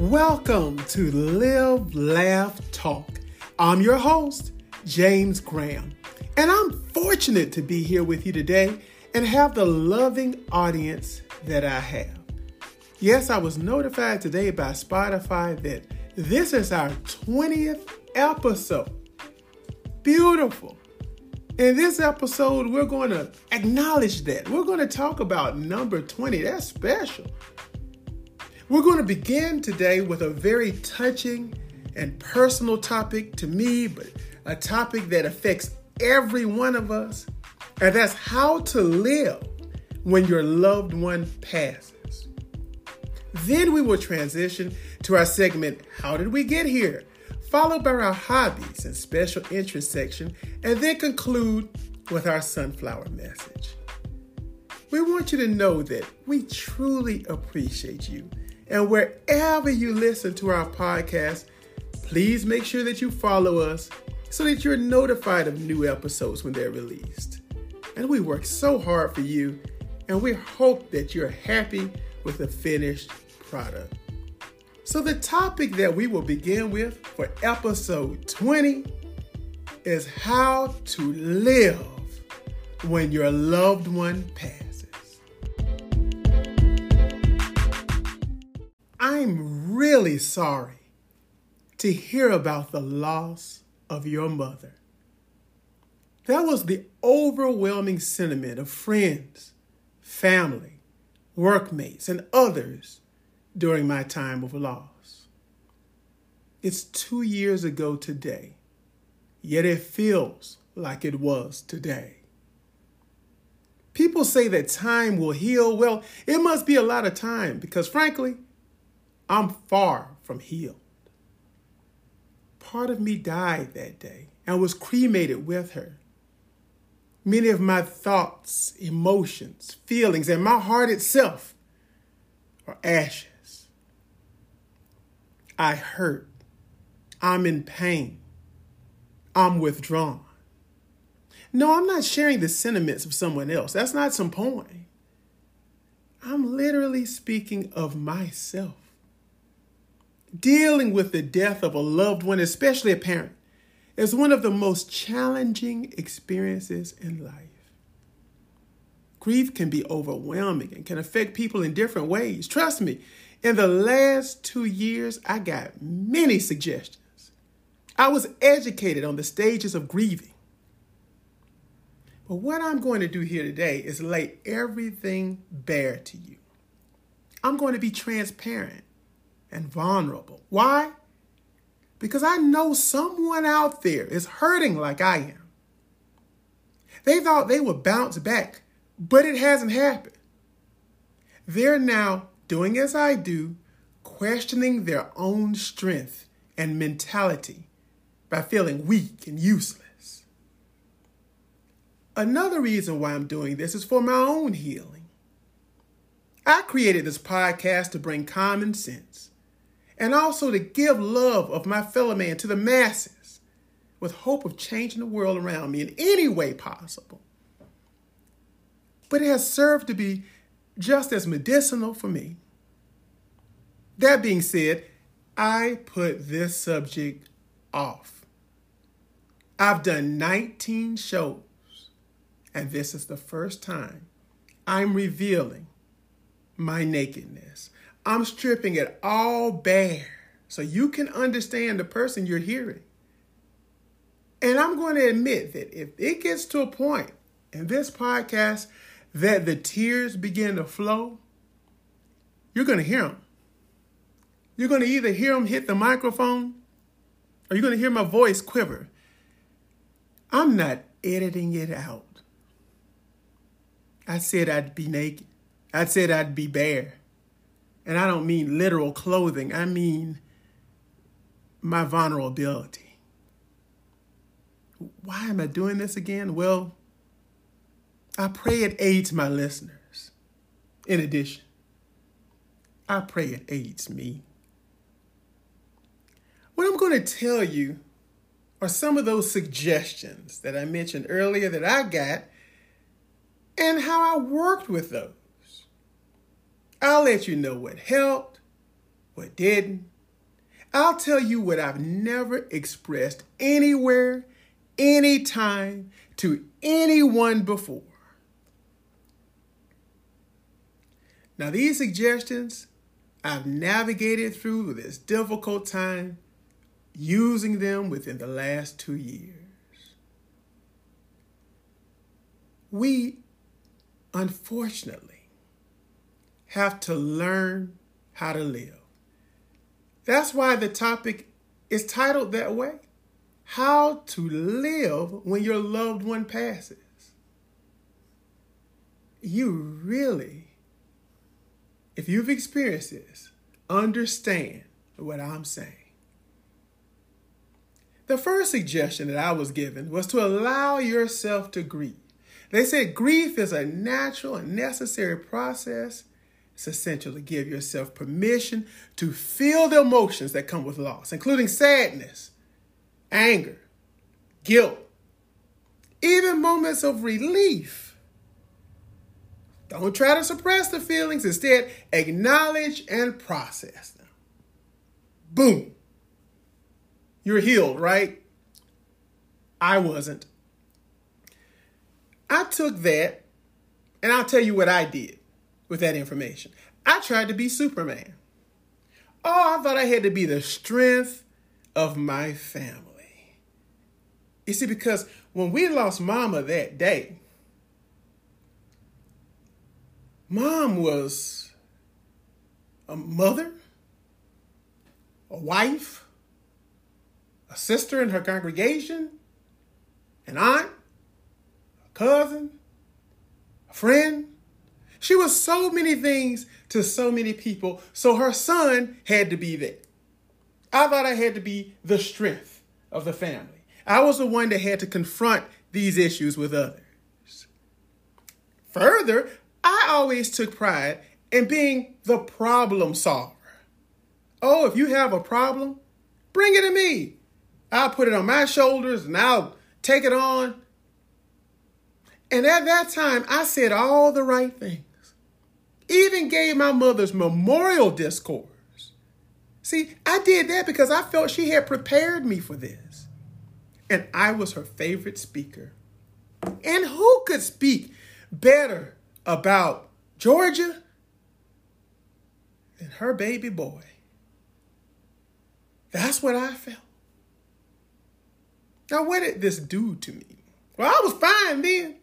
Welcome to Live, Laugh, Talk. I'm your host, James Graham, and I'm fortunate to be here with you today and have the loving audience that I have. Yes, I was notified today by Spotify that this is our 20th episode. Beautiful. In this episode, we're going to acknowledge that. We're going to talk about number 20. That's special. We're going to begin today with a very touching and personal topic to me, but a topic that affects every one of us, and that's how to live when your loved one passes. Then we will transition to our segment, How Did We Get Here? followed by our hobbies and special interest section, and then conclude with our sunflower message. We want you to know that we truly appreciate you. And wherever you listen to our podcast, please make sure that you follow us so that you're notified of new episodes when they're released. And we work so hard for you, and we hope that you're happy with the finished product. So, the topic that we will begin with for episode 20 is how to live when your loved one passes. I'm really sorry to hear about the loss of your mother. That was the overwhelming sentiment of friends, family, workmates, and others during my time of loss. It's two years ago today, yet it feels like it was today. People say that time will heal. Well, it must be a lot of time because, frankly, I'm far from healed. Part of me died that day and was cremated with her. Many of my thoughts, emotions, feelings, and my heart itself are ashes. I hurt. I'm in pain. I'm withdrawn. No, I'm not sharing the sentiments of someone else. That's not some point. I'm literally speaking of myself. Dealing with the death of a loved one, especially a parent, is one of the most challenging experiences in life. Grief can be overwhelming and can affect people in different ways. Trust me, in the last two years, I got many suggestions. I was educated on the stages of grieving. But what I'm going to do here today is lay everything bare to you. I'm going to be transparent and vulnerable. Why? Because I know someone out there is hurting like I am. They thought they would bounce back, but it hasn't happened. They're now doing as I do, questioning their own strength and mentality by feeling weak and useless. Another reason why I'm doing this is for my own healing. I created this podcast to bring common sense and also to give love of my fellow man to the masses with hope of changing the world around me in any way possible. But it has served to be just as medicinal for me. That being said, I put this subject off. I've done 19 shows, and this is the first time I'm revealing my nakedness. I'm stripping it all bare so you can understand the person you're hearing. And I'm going to admit that if it gets to a point in this podcast that the tears begin to flow, you're going to hear them. You're going to either hear them hit the microphone or you're going to hear my voice quiver. I'm not editing it out. I said I'd be naked. I said I'd be bare. And I don't mean literal clothing, I mean my vulnerability. Why am I doing this again? Well, I pray it aids my listeners. In addition, I pray it aids me. What I'm going to tell you are some of those suggestions that I mentioned earlier that I got and how I worked with those. I'll let you know what helped, what didn't, I'll tell you what I've never expressed anywhere, anytime, to anyone before. Now, these suggestions I've navigated through this difficult time using them within the last two years. We, unfortunately, have to learn how to live. That's why the topic is titled that way How to Live When Your Loved One Passes. You really, if you've experienced this, understand what I'm saying. The first suggestion that I was given was to allow yourself to grieve. They said grief is a natural and necessary process. It's essential to give yourself permission to feel the emotions that come with loss, including sadness, anger, guilt, even moments of relief. Don't try to suppress the feelings, instead, acknowledge and process them. Boom. You're healed, right? I wasn't. I took that and I'll tell you what I did with that information. I tried to be Superman. Oh, I thought I had to be the strength of my family. You see, because when we lost Mama that day, Mom was a mother, a wife, a sister in her congregation, an aunt, a cousin, a friend. She was so many things to so many people, so her son had to be there. I thought I had to be the strength of the family. I was the one that had to confront these issues with others. Further, I always took pride in being the problem solver. Oh, if you have a problem, bring it to me. I'll put it on my shoulders and I'll take it on. And at that time, I said all the right things. Even gave my mother's memorial discourse. See, I did that because I felt she had prepared me for this. And I was her favorite speaker. And who could speak better about Georgia than her baby boy? That's what I felt. Now, what did this do to me? Well, I was fine then.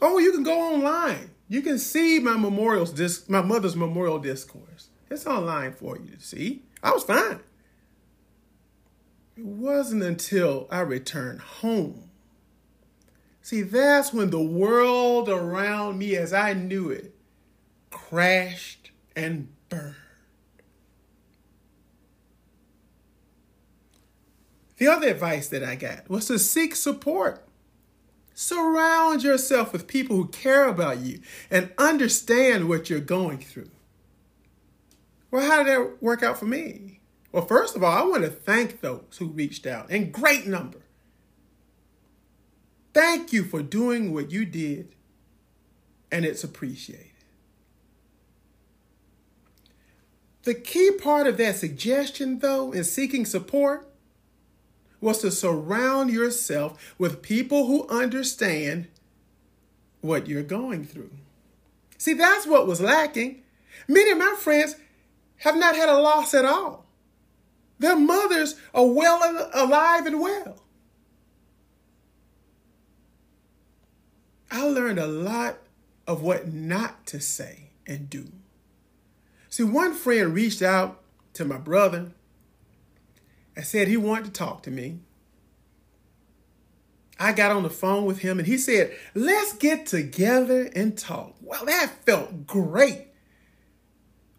Oh, you can go online. You can see my memorials disc, my mother's memorial discourse. It's online for you to see. I was fine. It wasn't until I returned home. See, that's when the world around me as I knew it crashed and burned. The other advice that I got was to seek support. Surround yourself with people who care about you and understand what you're going through. Well, how did that work out for me? Well, first of all, I want to thank those who reached out in great number. Thank you for doing what you did, and it's appreciated. The key part of that suggestion, though, in seeking support was to surround yourself with people who understand what you're going through. See, that's what was lacking. Many of my friends have not had a loss at all. Their mothers are well alive and well. I learned a lot of what not to say and do. See, one friend reached out to my brother and said he wanted to talk to me. I got on the phone with him and he said, Let's get together and talk. Well, that felt great.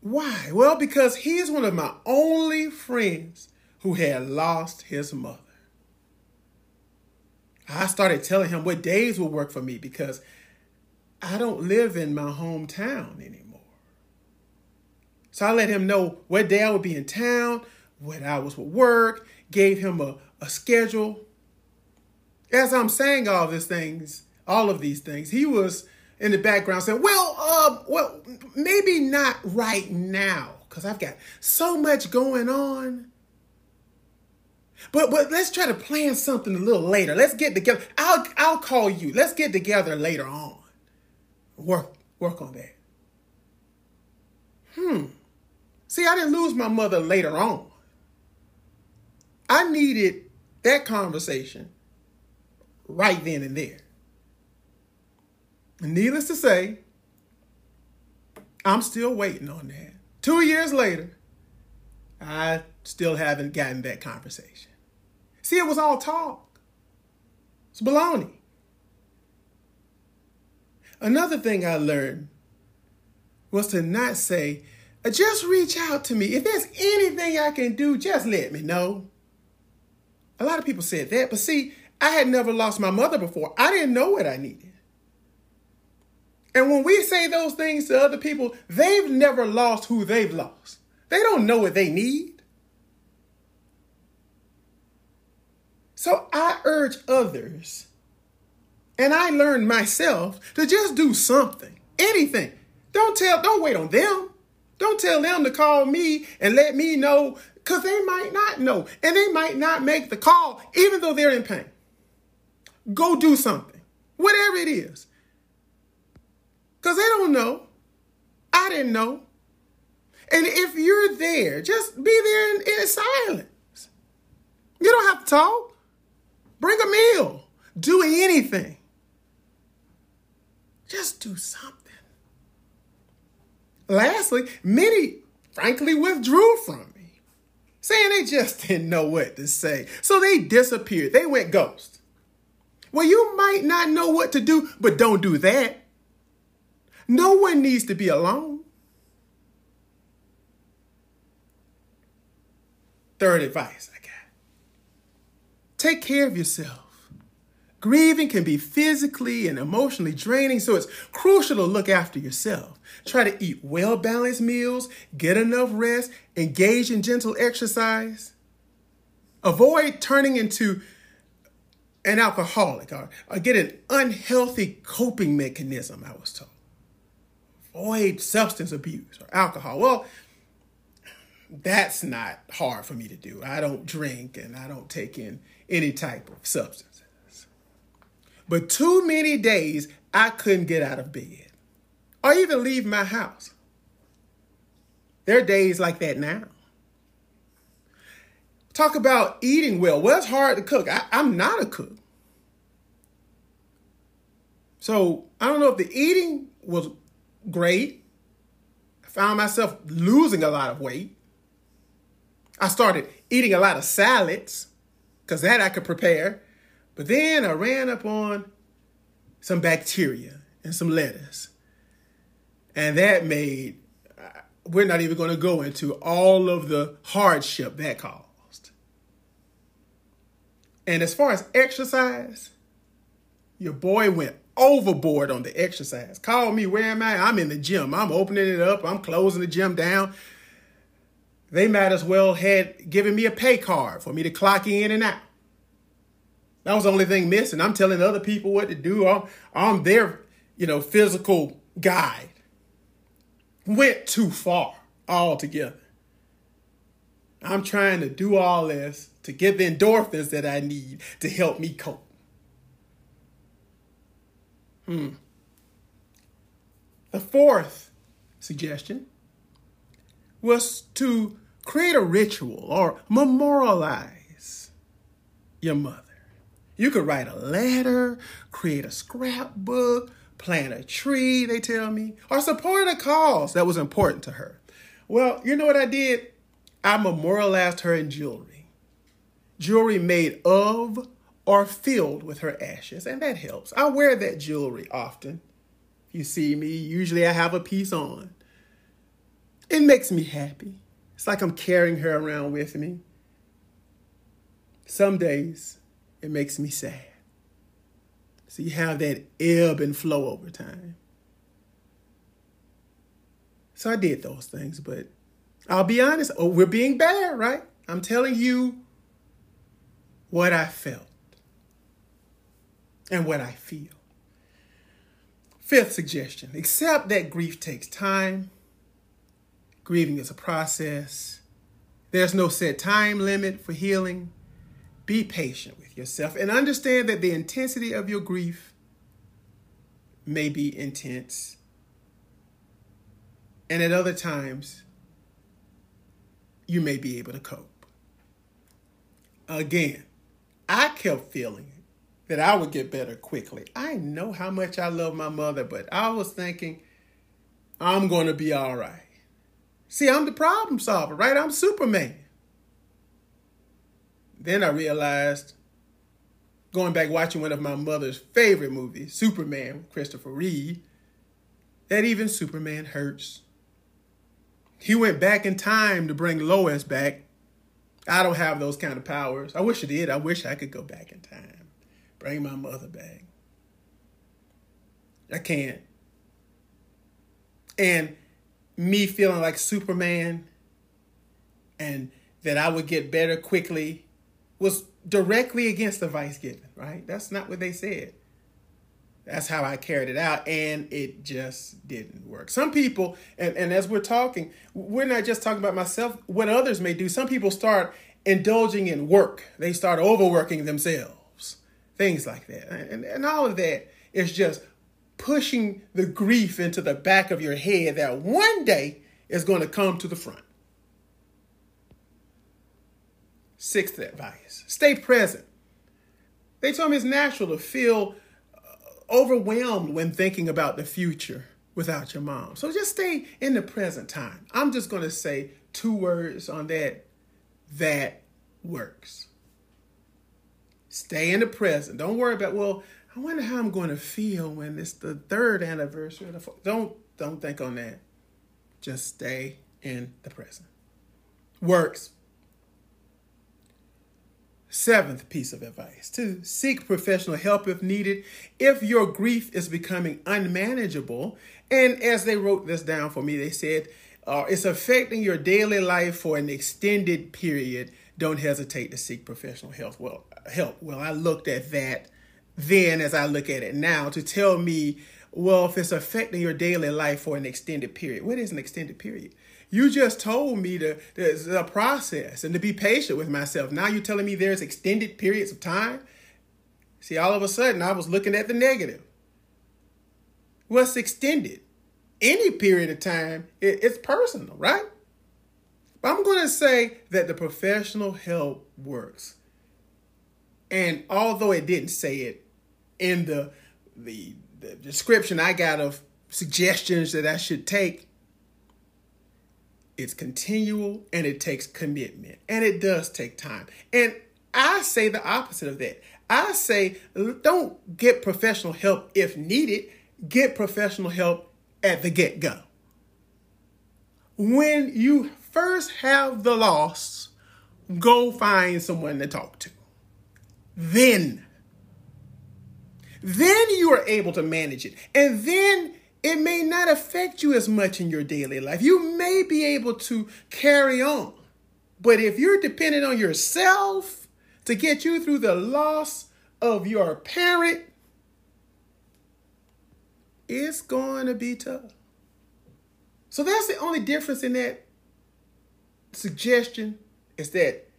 Why? Well, because he is one of my only friends who had lost his mother. I started telling him what days would work for me because I don't live in my hometown anymore. So I let him know what day I would be in town, what hours would work, gave him a, a schedule. As I'm saying all these things, all of these things, he was in the background saying, "Well, uh, well, maybe not right now, because I've got so much going on. But but let's try to plan something a little later. Let's get together. I'll I'll call you. Let's get together later on. Work work on that. Hmm. See, I didn't lose my mother later on. I needed that conversation right then and there. And needless to say, I'm still waiting on that. Two years later, I still haven't gotten that conversation. See, it was all talk. It's baloney. Another thing I learned was to not say, just reach out to me. If there's anything I can do, just let me know. A lot of people said that, but see, I had never lost my mother before. I didn't know what I needed. And when we say those things to other people, they've never lost who they've lost. They don't know what they need. So I urge others, and I learned myself to just do something, anything. Don't tell, don't wait on them. Don't tell them to call me and let me know because they might not know and they might not make the call even though they're in pain. Go do something, whatever it is. Because they don't know. I didn't know. And if you're there, just be there in, in silence. You don't have to talk. Bring a meal. Do anything. Just do something. Lastly, many frankly withdrew from saying they just didn't know what to say. So they disappeared. They went ghost. Well, you might not know what to do, but don't do that. No one needs to be alone. Third advice I got take care of yourself. Grieving can be physically and emotionally draining, so it's crucial to look after yourself. Try to eat well balanced meals, get enough rest, engage in gentle exercise. Avoid turning into an alcoholic or, or get an unhealthy coping mechanism, I was told avoid substance abuse or alcohol. Well, that's not hard for me to do. I don't drink and I don't take in any type of substances. But too many days I couldn't get out of bed or even leave my house. There are days like that now. Talk about eating well. Well, it's hard to cook. I, am not a cook. So I don't know if the eating was great. I found myself losing a lot of weight. I started eating a lot of salads because that I could prepare. But then I ran up on some bacteria and some lettuce. And that made, we're not even going to go into all of the hardship that caused. And as far as exercise, your boy went overboard on the exercise. Call me, where am I? I'm in the gym. I'm opening it up. I'm closing the gym down. They might as well had given me a pay card for me to clock in and out. That was the only thing missing. I'm telling other people what to do. I'm, I'm their, you know, physical guide. Went too far altogether. I'm trying to do all this to get the endorphins that I need to help me cope. Hmm. The fourth suggestion was to create a ritual or memorialize your mother. You could write a letter, create a scrapbook, plant a tree, they tell me, or support a cause that was important to her. Well, you know what I did? I memorialized her in jewelry. Jewelry made of or filled with her ashes, and that helps. I wear that jewelry often. You see me, usually I have a piece on. It makes me happy. It's like I'm carrying her around with me. Some days it makes me sad. So you have that ebb and flow over time. So I did those things, but I'll be honest, oh, we're being bad, right? I'm telling you what I felt and what I feel. Fifth suggestion accept that grief takes time Grieving is a process. There's no set time limit for healing. Be patient with yourself and understand that the intensity of your grief may be intense. And at other times, you may be able to cope. Again, I kept feeling that I would get better quickly. I know how much I love my mother, but I was thinking, I'm going to be all right. See, I'm the problem solver, right? I'm Superman. Then I realized, going back watching one of my mother's favorite movies, Superman, Christopher Reeve, that even Superman hurts. He went back in time to bring Lois back. I don't have those kind of powers. I wish I did. I wish I could go back in time, bring my mother back. I can't. And me feeling like Superman and that I would get better quickly was directly against the advice given, right? That's not what they said. That's how I carried it out, and it just didn't work. Some people, and, and as we're talking, we're not just talking about myself, what others may do. Some people start indulging in work, they start overworking themselves, things like that. And, and all of that is just pushing the grief into the back of your head that one day is going to come to the front. Sixth advice stay present. They told me it's natural to feel uh, overwhelmed when thinking about the future without your mom. So just stay in the present time. I'm just going to say two words on that that works. Stay in the present. Don't worry about, well, I wonder how I'm going to feel when it's the third anniversary. Of the don't don't think on that. Just stay in the present. Works. Seventh piece of advice to seek professional help if needed. If your grief is becoming unmanageable, and as they wrote this down for me, they said uh, it's affecting your daily life for an extended period, don't hesitate to seek professional help. Well, help. Well, I looked at that then as I look at it now to tell me, well, if it's affecting your daily life for an extended period, what is an extended period? You just told me to there's a process and to be patient with myself. Now you're telling me there's extended periods of time. See, all of a sudden I was looking at the negative. What's extended? Any period of time, it's personal, right? But I'm going to say that the professional help works. And although it didn't say it in the, the the description I got of suggestions that I should take, it's continual and it takes commitment and it does take time. And I say the opposite of that. I say don't get professional help if needed, get professional help at the get go. When you first have the loss, go find someone to talk to. Then then you are able to manage it. And then it may not affect you as much in your daily life. You may be able to carry on. But if you're dependent on yourself to get you through the loss of your parent, it's going to be tough. So that's the only difference in that suggestion is that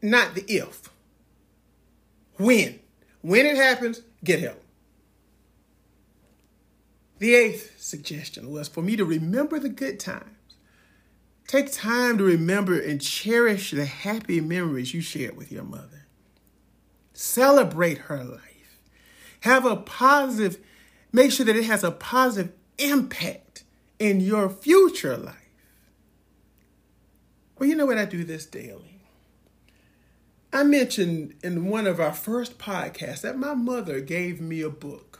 not the if. When. When it happens, get help. The eighth suggestion was for me to remember the good times. Take time to remember and cherish the happy memories you shared with your mother. Celebrate her life. Have a positive, make sure that it has a positive impact in your future life. Well, you know what? I do this daily. I mentioned in one of our first podcasts that my mother gave me a book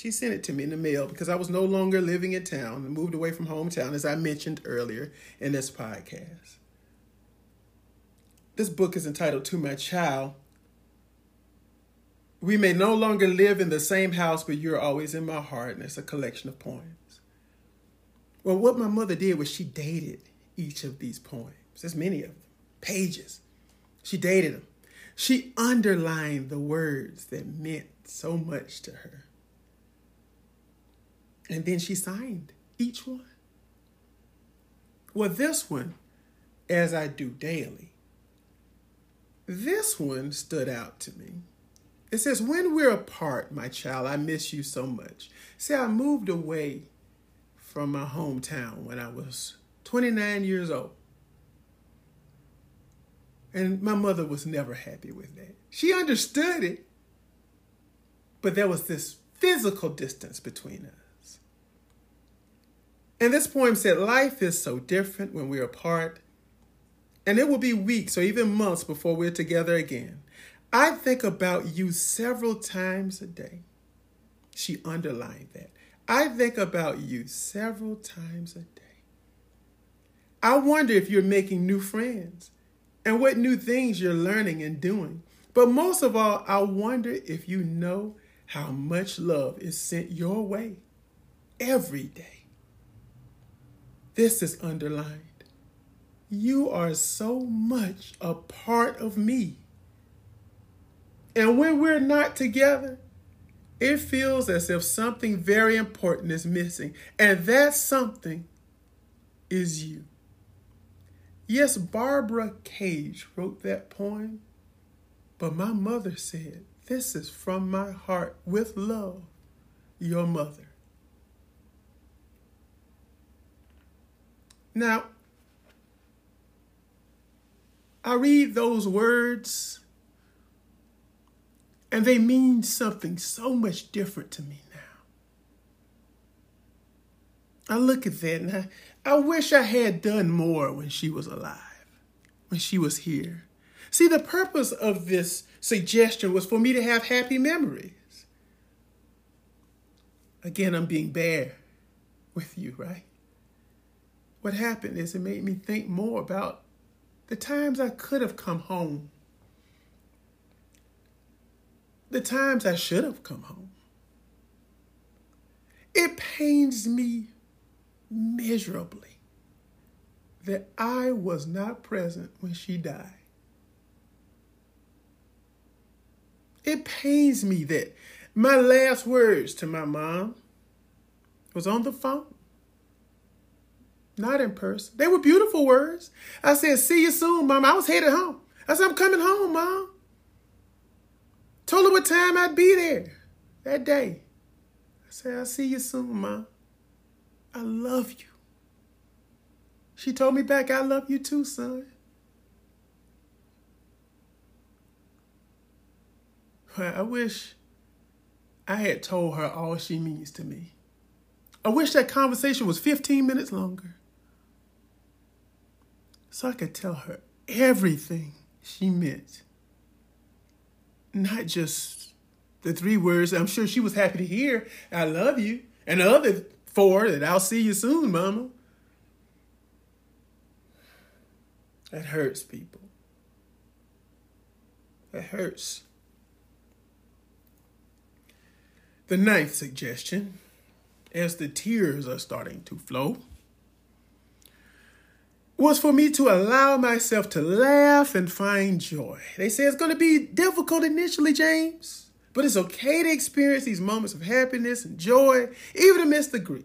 she sent it to me in the mail because I was no longer living in town and moved away from hometown, as I mentioned earlier in this podcast. This book is entitled To My Child. We may no longer live in the same house, but you're always in my heart, and it's a collection of poems. Well, what my mother did was she dated each of these poems. There's many of them, pages. She dated them. She underlined the words that meant so much to her. And then she signed each one. Well, this one, as I do daily, this one stood out to me. It says, When we're apart, my child, I miss you so much. See, I moved away from my hometown when I was 29 years old. And my mother was never happy with that. She understood it, but there was this physical distance between us. And this poem said, Life is so different when we're apart, and it will be weeks or even months before we're together again. I think about you several times a day. She underlined that. I think about you several times a day. I wonder if you're making new friends and what new things you're learning and doing. But most of all, I wonder if you know how much love is sent your way every day. This is underlined. You are so much a part of me. And when we're not together, it feels as if something very important is missing. And that something is you. Yes, Barbara Cage wrote that poem, but my mother said, This is from my heart with love, your mother. Now, I read those words and they mean something so much different to me now. I look at that and I, I wish I had done more when she was alive, when she was here. See, the purpose of this suggestion was for me to have happy memories. Again, I'm being bare with you, right? What happened is it made me think more about the times I could have come home, the times I should have come home. It pains me miserably that I was not present when she died. It pains me that my last words to my mom was on the phone, not in person. They were beautiful words. I said, See you soon, mom. I was headed home. I said, I'm coming home, mom. Told her what time I'd be there that day. I said, I'll see you soon, mom. I love you. She told me back, I love you too, son. I wish I had told her all she means to me. I wish that conversation was 15 minutes longer. So I could tell her everything she meant. Not just the three words I'm sure she was happy to hear I love you, and the other four that I'll see you soon, mama. That hurts people. That hurts. The ninth suggestion, as the tears are starting to flow, was for me to allow myself to laugh and find joy. They say it's going to be difficult initially, James, but it's okay to experience these moments of happiness and joy, even amidst the grief.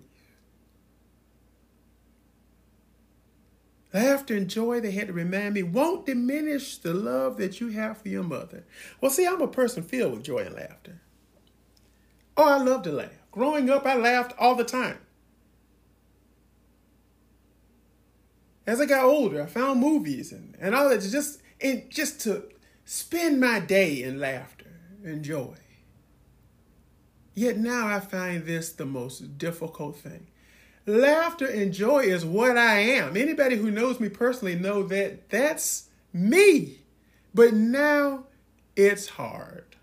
Laughter and joy, they had to remind me, won't diminish the love that you have for your mother. Well, see, I'm a person filled with joy and laughter. Oh, I love to laugh. Growing up, I laughed all the time. As I got older, I found movies and, and all that just and just to spend my day in laughter and joy. Yet now I find this the most difficult thing. Laughter and joy is what I am. Anybody who knows me personally know that that's me. But now it's hard.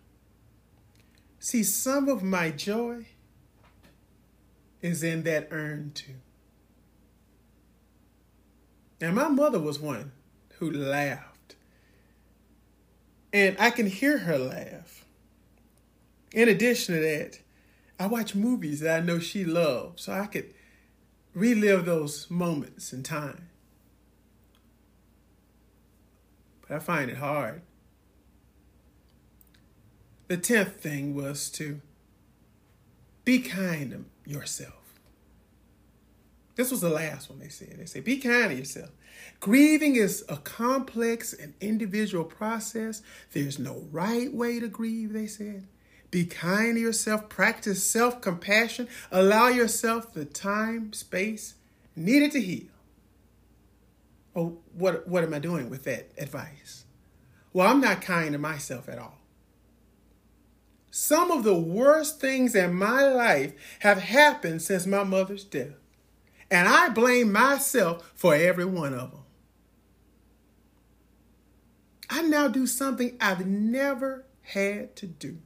See, some of my joy is in that urn too. And my mother was one who laughed. And I can hear her laugh. In addition to that, I watch movies that I know she loved, so I could relive those moments in time. But I find it hard. The tenth thing was to be kind to yourself. This was the last one they said. They said, be kind to yourself. Grieving is a complex and individual process. There's no right way to grieve, they said. Be kind to yourself. Practice self compassion. Allow yourself the time, space needed to heal. Oh, what, what am I doing with that advice? Well, I'm not kind to myself at all. Some of the worst things in my life have happened since my mother's death. And I blame myself for every one of them. I now do something I've never had to do.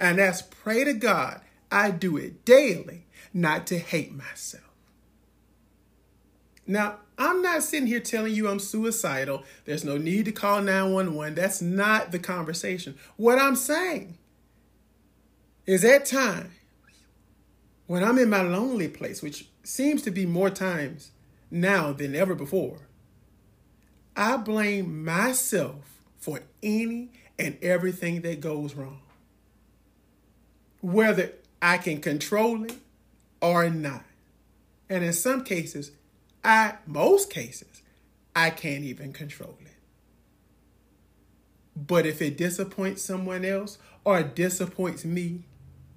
And that's pray to God I do it daily, not to hate myself. Now, I'm not sitting here telling you I'm suicidal. There's no need to call 911. That's not the conversation. What I'm saying is at times when I'm in my lonely place, which seems to be more times now than ever before, I blame myself for any and everything that goes wrong whether I can control it or not. And in some cases, I most cases, I can't even control it. But if it disappoints someone else or disappoints me,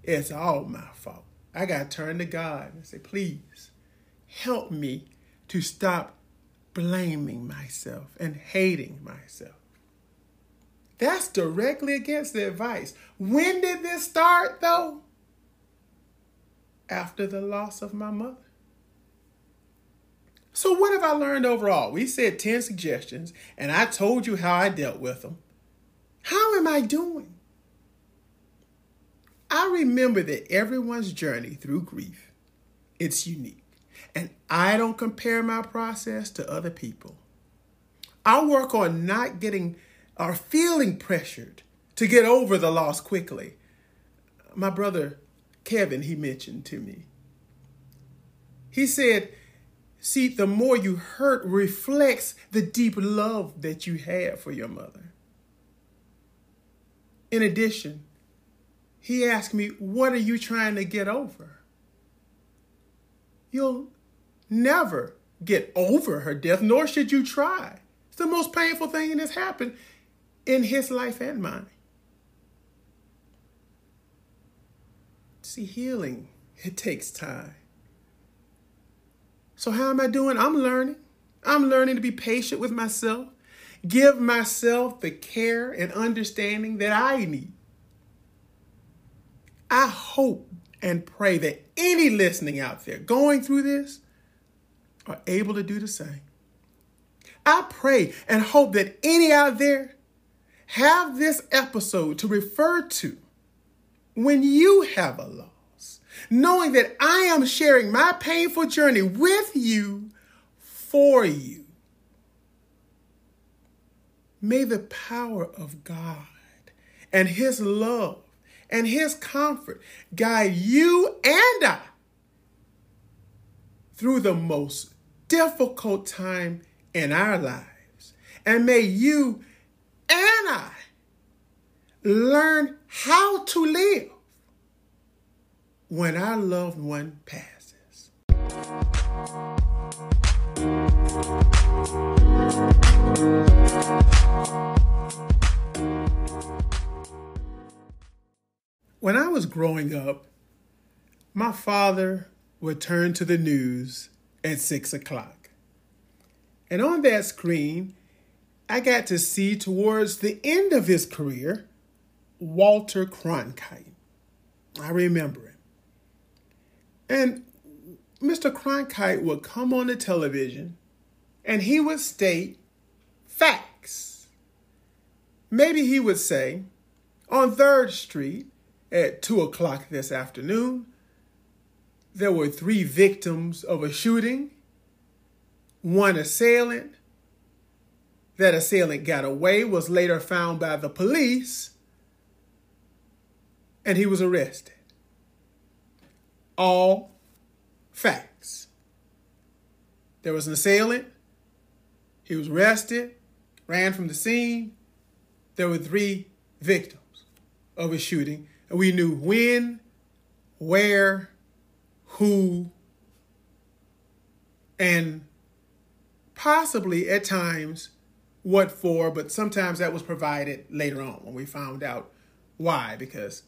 it's all my fault. I got to turn to God and say, please help me to stop blaming myself and hating myself. That's directly against the advice. When did this start, though? After the loss of my mother. So, what have I learned overall? We said 10 suggestions, and I told you how I dealt with them. How am I doing? I remember that everyone's journey through grief, it's unique. And I don't compare my process to other people. I work on not getting or feeling pressured to get over the loss quickly. My brother Kevin, he mentioned to me. He said, See, the more you hurt reflects the deep love that you have for your mother. In addition, he asked me, What are you trying to get over? You'll never get over her death, nor should you try. It's the most painful thing that's happened in his life and mine. See, healing, it takes time. So, how am I doing? I'm learning. I'm learning to be patient with myself, give myself the care and understanding that I need. I hope and pray that any listening out there going through this are able to do the same. I pray and hope that any out there have this episode to refer to when you have a loss, knowing that I am sharing my painful journey with you for you. May the power of God and His love and His comfort guide you and I through the most difficult time in our lives. And may you and I learn how to live when our loved one passes. When I was growing up, my father would turn to the news at six o'clock. And on that screen, I got to see towards the end of his career Walter Cronkite. I remember him. And Mr. Cronkite would come on the television and he would state facts. Maybe he would say, on 3rd Street at 2 o'clock this afternoon, there were three victims of a shooting, one assailant, that assailant got away, was later found by the police, and he was arrested. All facts. There was an assailant, he was arrested, ran from the scene. There were three victims of a shooting, and we knew when, where, who, and possibly at times what for, but sometimes that was provided later on when we found out why, because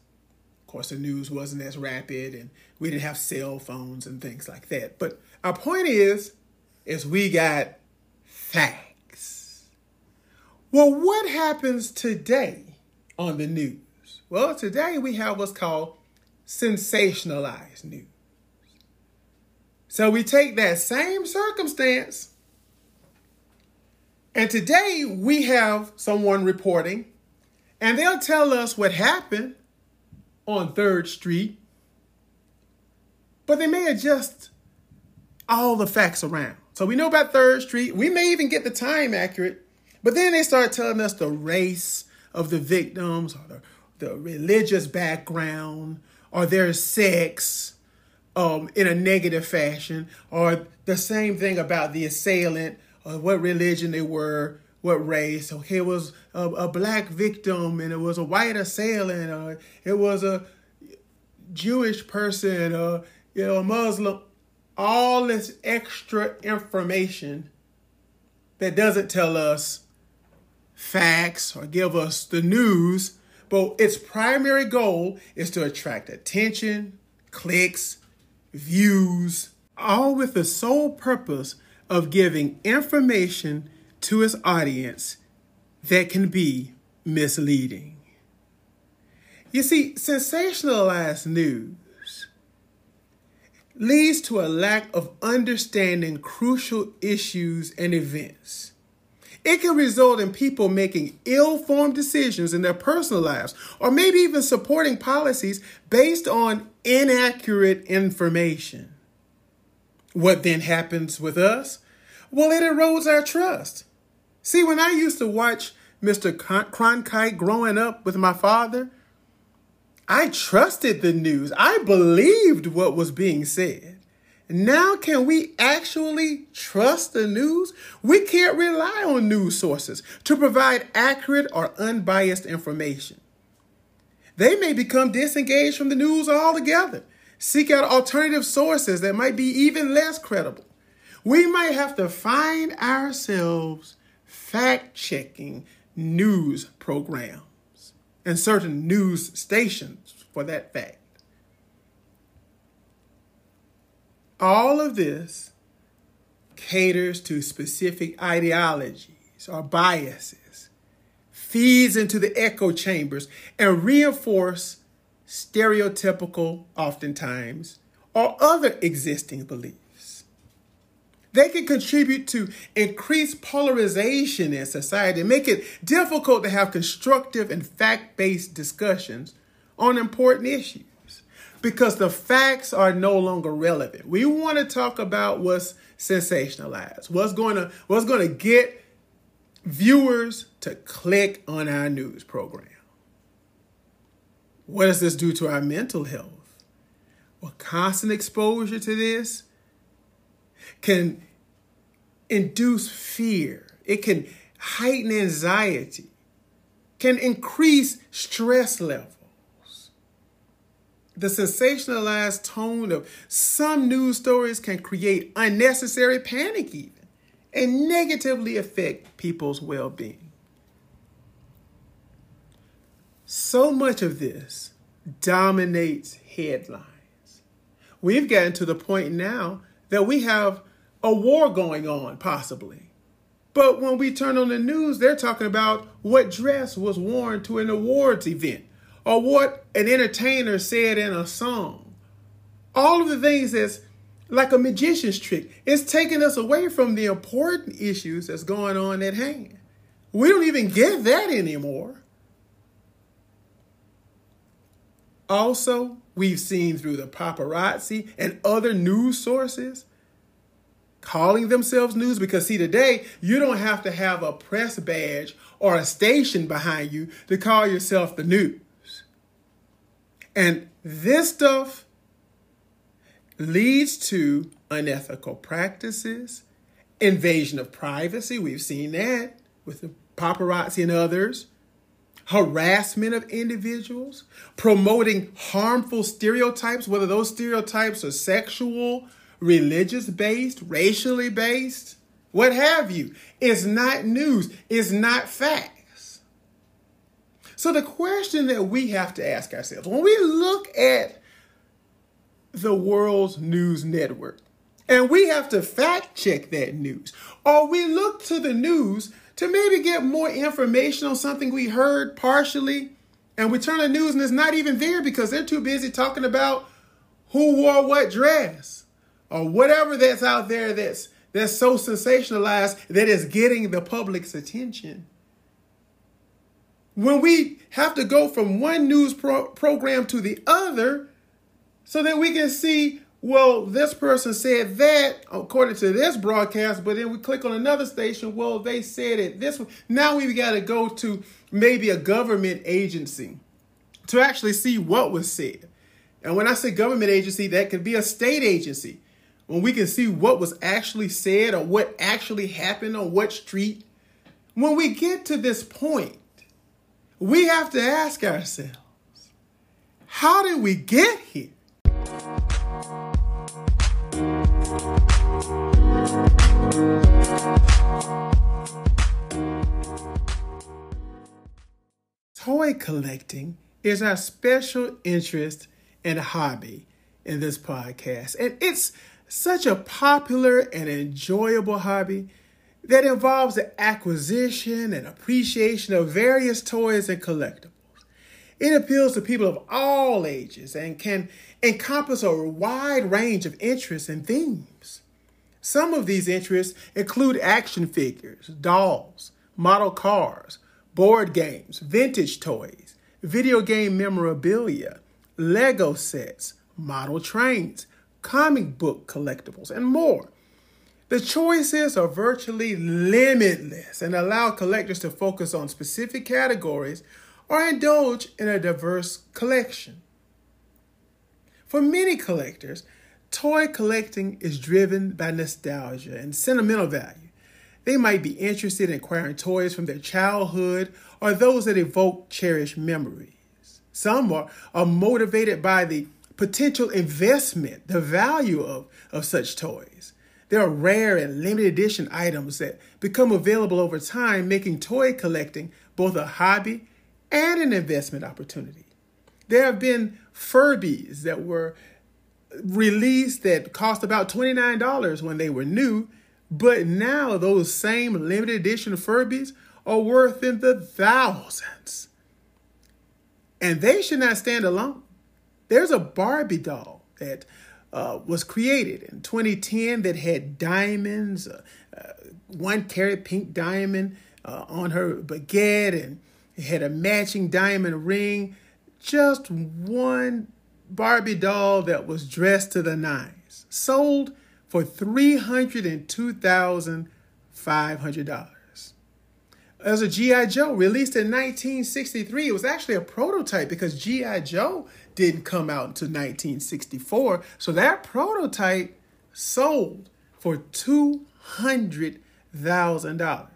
of course the news wasn't as rapid and we didn't have cell phones and things like that. But our point is, is we got facts. Well, what happens today on the news? Well, today we have what's called sensationalized news. So we take that same circumstance, and today we have someone reporting, and they'll tell us what happened on 3rd Street, but they may adjust all the facts around. So we know about 3rd Street. We may even get the time accurate, but then they start telling us the race of the victims or the, the religious background or their sex um, in a negative fashion, or the same thing about the assailant, or what religion they were, what race. Okay, it was a, a black victim, and it was a white assailant, or it was a Jewish person, or you know, a Muslim. All this extra information that doesn't tell us facts or give us the news, but its primary goal is to attract attention, clicks, views, all with the sole purpose of giving information to its audience that can be misleading. You see, sensationalized news leads to a lack of understanding crucial issues and events. It can result in people making ill formed decisions in their personal lives, or maybe even supporting policies based on inaccurate information. What then happens with us? Well, it erodes our trust. See, when I used to watch Mr. Cronkite growing up with my father, I trusted the news. I believed what was being said. Now, can we actually trust the news? We can't rely on news sources to provide accurate or unbiased information. They may become disengaged from the news altogether, seek out alternative sources that might be even less credible. We might have to find ourselves fact checking news programs and certain news stations for that fact. All of this caters to specific ideologies or biases, feeds into the echo chambers, and reinforce stereotypical, oftentimes, or other existing beliefs. They can contribute to increased polarization in society and make it difficult to have constructive and fact based discussions on important issues because the facts are no longer relevant. We want to talk about what's sensationalized, what's going to what's going to get viewers to click on our news program. What does this do to our mental health? Well, constant exposure to this can induce fear. It can heighten anxiety, can increase stress levels the sensationalized tone of some news stories can create unnecessary panic, even, and negatively affect people's well being. So much of this dominates headlines. We've gotten to the point now that we have a war going on, possibly. But when we turn on the news, they're talking about what dress was worn to an awards event or what an entertainer said in a song. All of the things that's like a magician's trick. It's taking us away from the important issues that's going on at hand. We don't even get that anymore. Also, we've seen through the paparazzi and other news sources calling themselves news because, see, today you don't have to have a press badge or a station behind you to call yourself the news. And this stuff leads to unethical practices, invasion of privacy. We've seen that with the paparazzi and others, harassment of individuals, promoting harmful stereotypes, whether those stereotypes are sexual, religious based, racially based, what have you. It's not news, it's not facts. So, the question that we have to ask ourselves when we look at the world's news network, and we have to fact check that news, or we look to the news to maybe get more information on something we heard partially, and we turn the news and it's not even there because they're too busy talking about who wore what dress or whatever that's out there that's that's so sensationalized that is getting the public's attention. When we have to go from one news pro- program to the other so that we can see well, this person said that according to this broadcast, but then we click on another station. Well, they said it this way. Now we got to go to maybe a government agency to actually see what was said. And when I say government agency, that could be a state agency when we can see what was actually said or what actually happened on what street. When we get to this point, we have to ask ourselves, how did we get here? Toy collecting is our special interest and hobby in this podcast. And it's such a popular and enjoyable hobby that involves the acquisition and appreciation of various toys and collectibles. It appeals to people of all ages and can encompass a wide range of interests and themes. Some of these interests include action figures, dolls, model cars, board games, vintage toys, video game memorabilia, Lego sets, model trains, comic book collectibles, and more. The choices are virtually limitless and allow collectors to focus on specific categories or indulge in a diverse collection. For many collectors, toy collecting is driven by nostalgia and sentimental value. They might be interested in acquiring toys from their childhood or those that evoke cherished memories. Some are, are motivated by the potential investment, the value of, of such toys. There are rare and limited edition items that become available over time, making toy collecting both a hobby and an investment opportunity. There have been Furbies that were released that cost about $29 when they were new, but now those same limited edition Furbies are worth in the thousands. And they should not stand alone. There's a Barbie doll that uh, was created in 2010 that had diamonds, uh, uh, one carat pink diamond uh, on her baguette, and had a matching diamond ring. Just one Barbie doll that was dressed to the nines, sold for $302,500. As a G.I. Joe released in 1963, it was actually a prototype because G.I. Joe didn't come out until 1964. So that prototype sold for $200,000.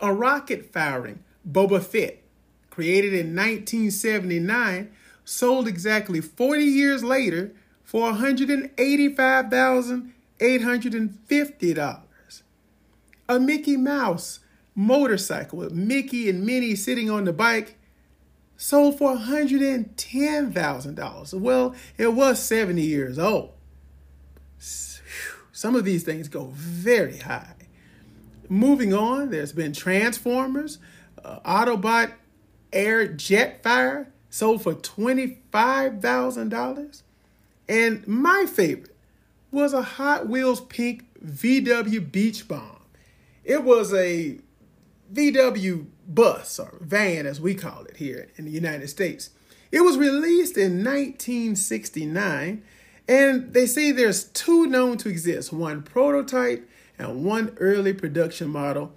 A rocket firing Boba Fett, created in 1979, sold exactly 40 years later for $185,850. A Mickey Mouse motorcycle with Mickey and Minnie sitting on the bike sold for $110,000. Well, it was 70 years old. Some of these things go very high. Moving on, there's been Transformers, uh, Autobot Air Jetfire sold for $25,000. And my favorite was a Hot Wheels pink VW Beach Bomb. It was a VW bus or van, as we call it here in the United States. It was released in 1969, and they say there's two known to exist one prototype and one early production model.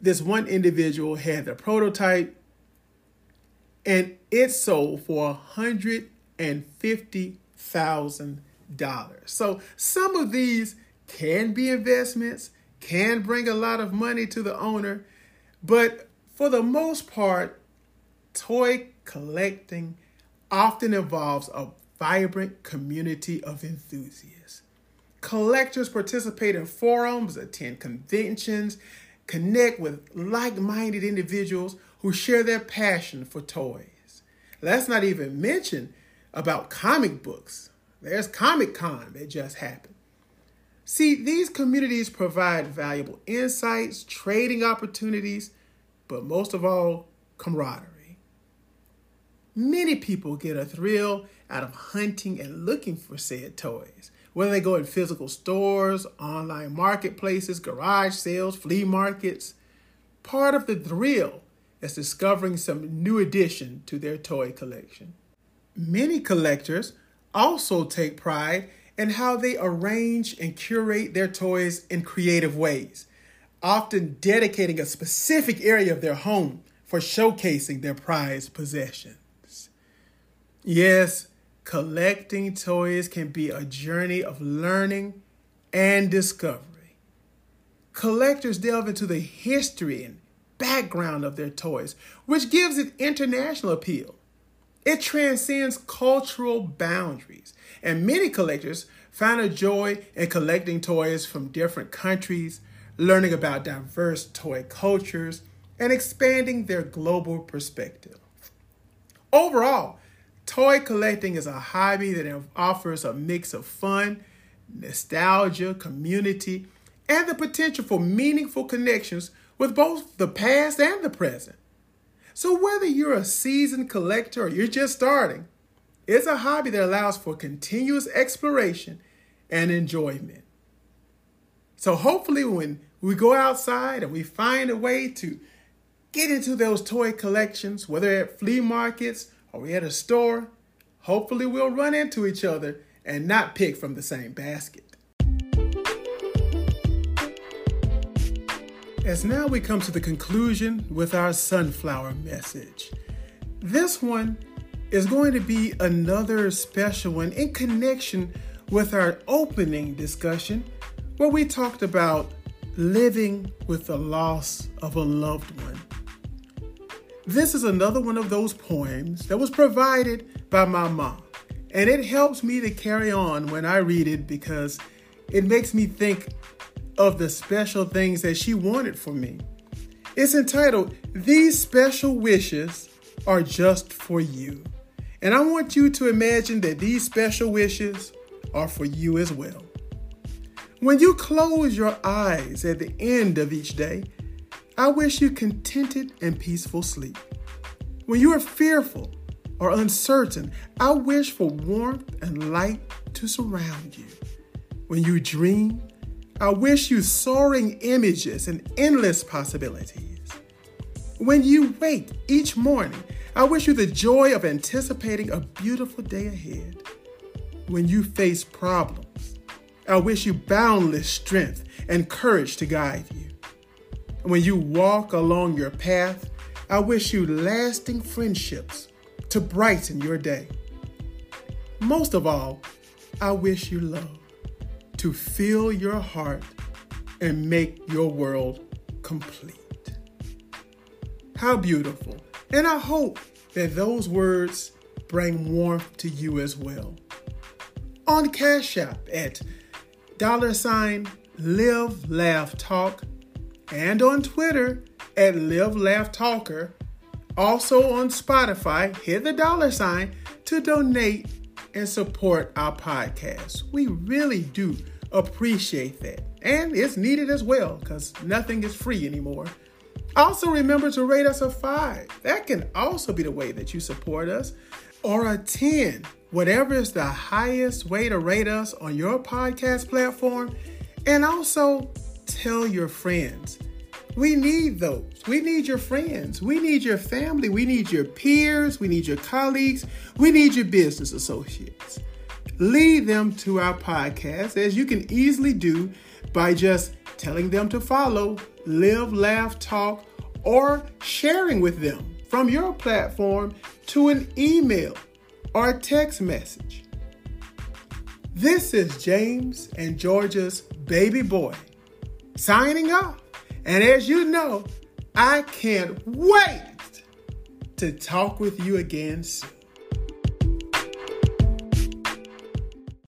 This one individual had the prototype, and it sold for $150 thousand. So some of these can be investments, can bring a lot of money to the owner, but for the most part, toy collecting often involves a vibrant community of enthusiasts. Collectors participate in forums, attend conventions, connect with like minded individuals who share their passion for toys. Let's not even mention about comic books. There's Comic Con that just happened. See, these communities provide valuable insights, trading opportunities, but most of all, camaraderie. Many people get a thrill out of hunting and looking for said toys, whether they go in physical stores, online marketplaces, garage sales, flea markets. Part of the thrill is discovering some new addition to their toy collection. Many collectors also take pride in how they arrange and curate their toys in creative ways, often dedicating a specific area of their home for showcasing their prized possessions. Yes, collecting toys can be a journey of learning and discovery. Collectors delve into the history and background of their toys, which gives it international appeal. It transcends cultural boundaries, and many collectors find a joy in collecting toys from different countries, learning about diverse toy cultures, and expanding their global perspective. Overall, toy collecting is a hobby that offers a mix of fun, nostalgia, community, and the potential for meaningful connections with both the past and the present. So, whether you're a seasoned collector or you're just starting, it's a hobby that allows for continuous exploration and enjoyment. So, hopefully, when we go outside and we find a way to get into those toy collections, whether at flea markets or we at a store, hopefully, we'll run into each other and not pick from the same basket. As now we come to the conclusion with our sunflower message. This one is going to be another special one in connection with our opening discussion where we talked about living with the loss of a loved one. This is another one of those poems that was provided by my mom, and it helps me to carry on when I read it because it makes me think of the special things that she wanted for me. It's entitled, These Special Wishes Are Just for You. And I want you to imagine that these special wishes are for you as well. When you close your eyes at the end of each day, I wish you contented and peaceful sleep. When you are fearful or uncertain, I wish for warmth and light to surround you. When you dream, I wish you soaring images and endless possibilities. When you wake each morning, I wish you the joy of anticipating a beautiful day ahead. When you face problems, I wish you boundless strength and courage to guide you. When you walk along your path, I wish you lasting friendships to brighten your day. Most of all, I wish you love to fill your heart and make your world complete. How beautiful. And I hope that those words bring warmth to you as well. On Cash App at dollar sign live laugh talk and on Twitter at live laugh talker. Also on Spotify, hit the dollar sign to donate and support our podcast. We really do appreciate that. And it's needed as well because nothing is free anymore. Also, remember to rate us a five. That can also be the way that you support us, or a 10, whatever is the highest way to rate us on your podcast platform. And also, tell your friends. We need those. We need your friends. We need your family. We need your peers. We need your colleagues. We need your business associates lead them to our podcast, as you can easily do by just telling them to follow, live, laugh, talk, or sharing with them from your platform to an email or a text message. This is James and Georgia's baby boy signing off. And as you know, I can't wait to talk with you again soon.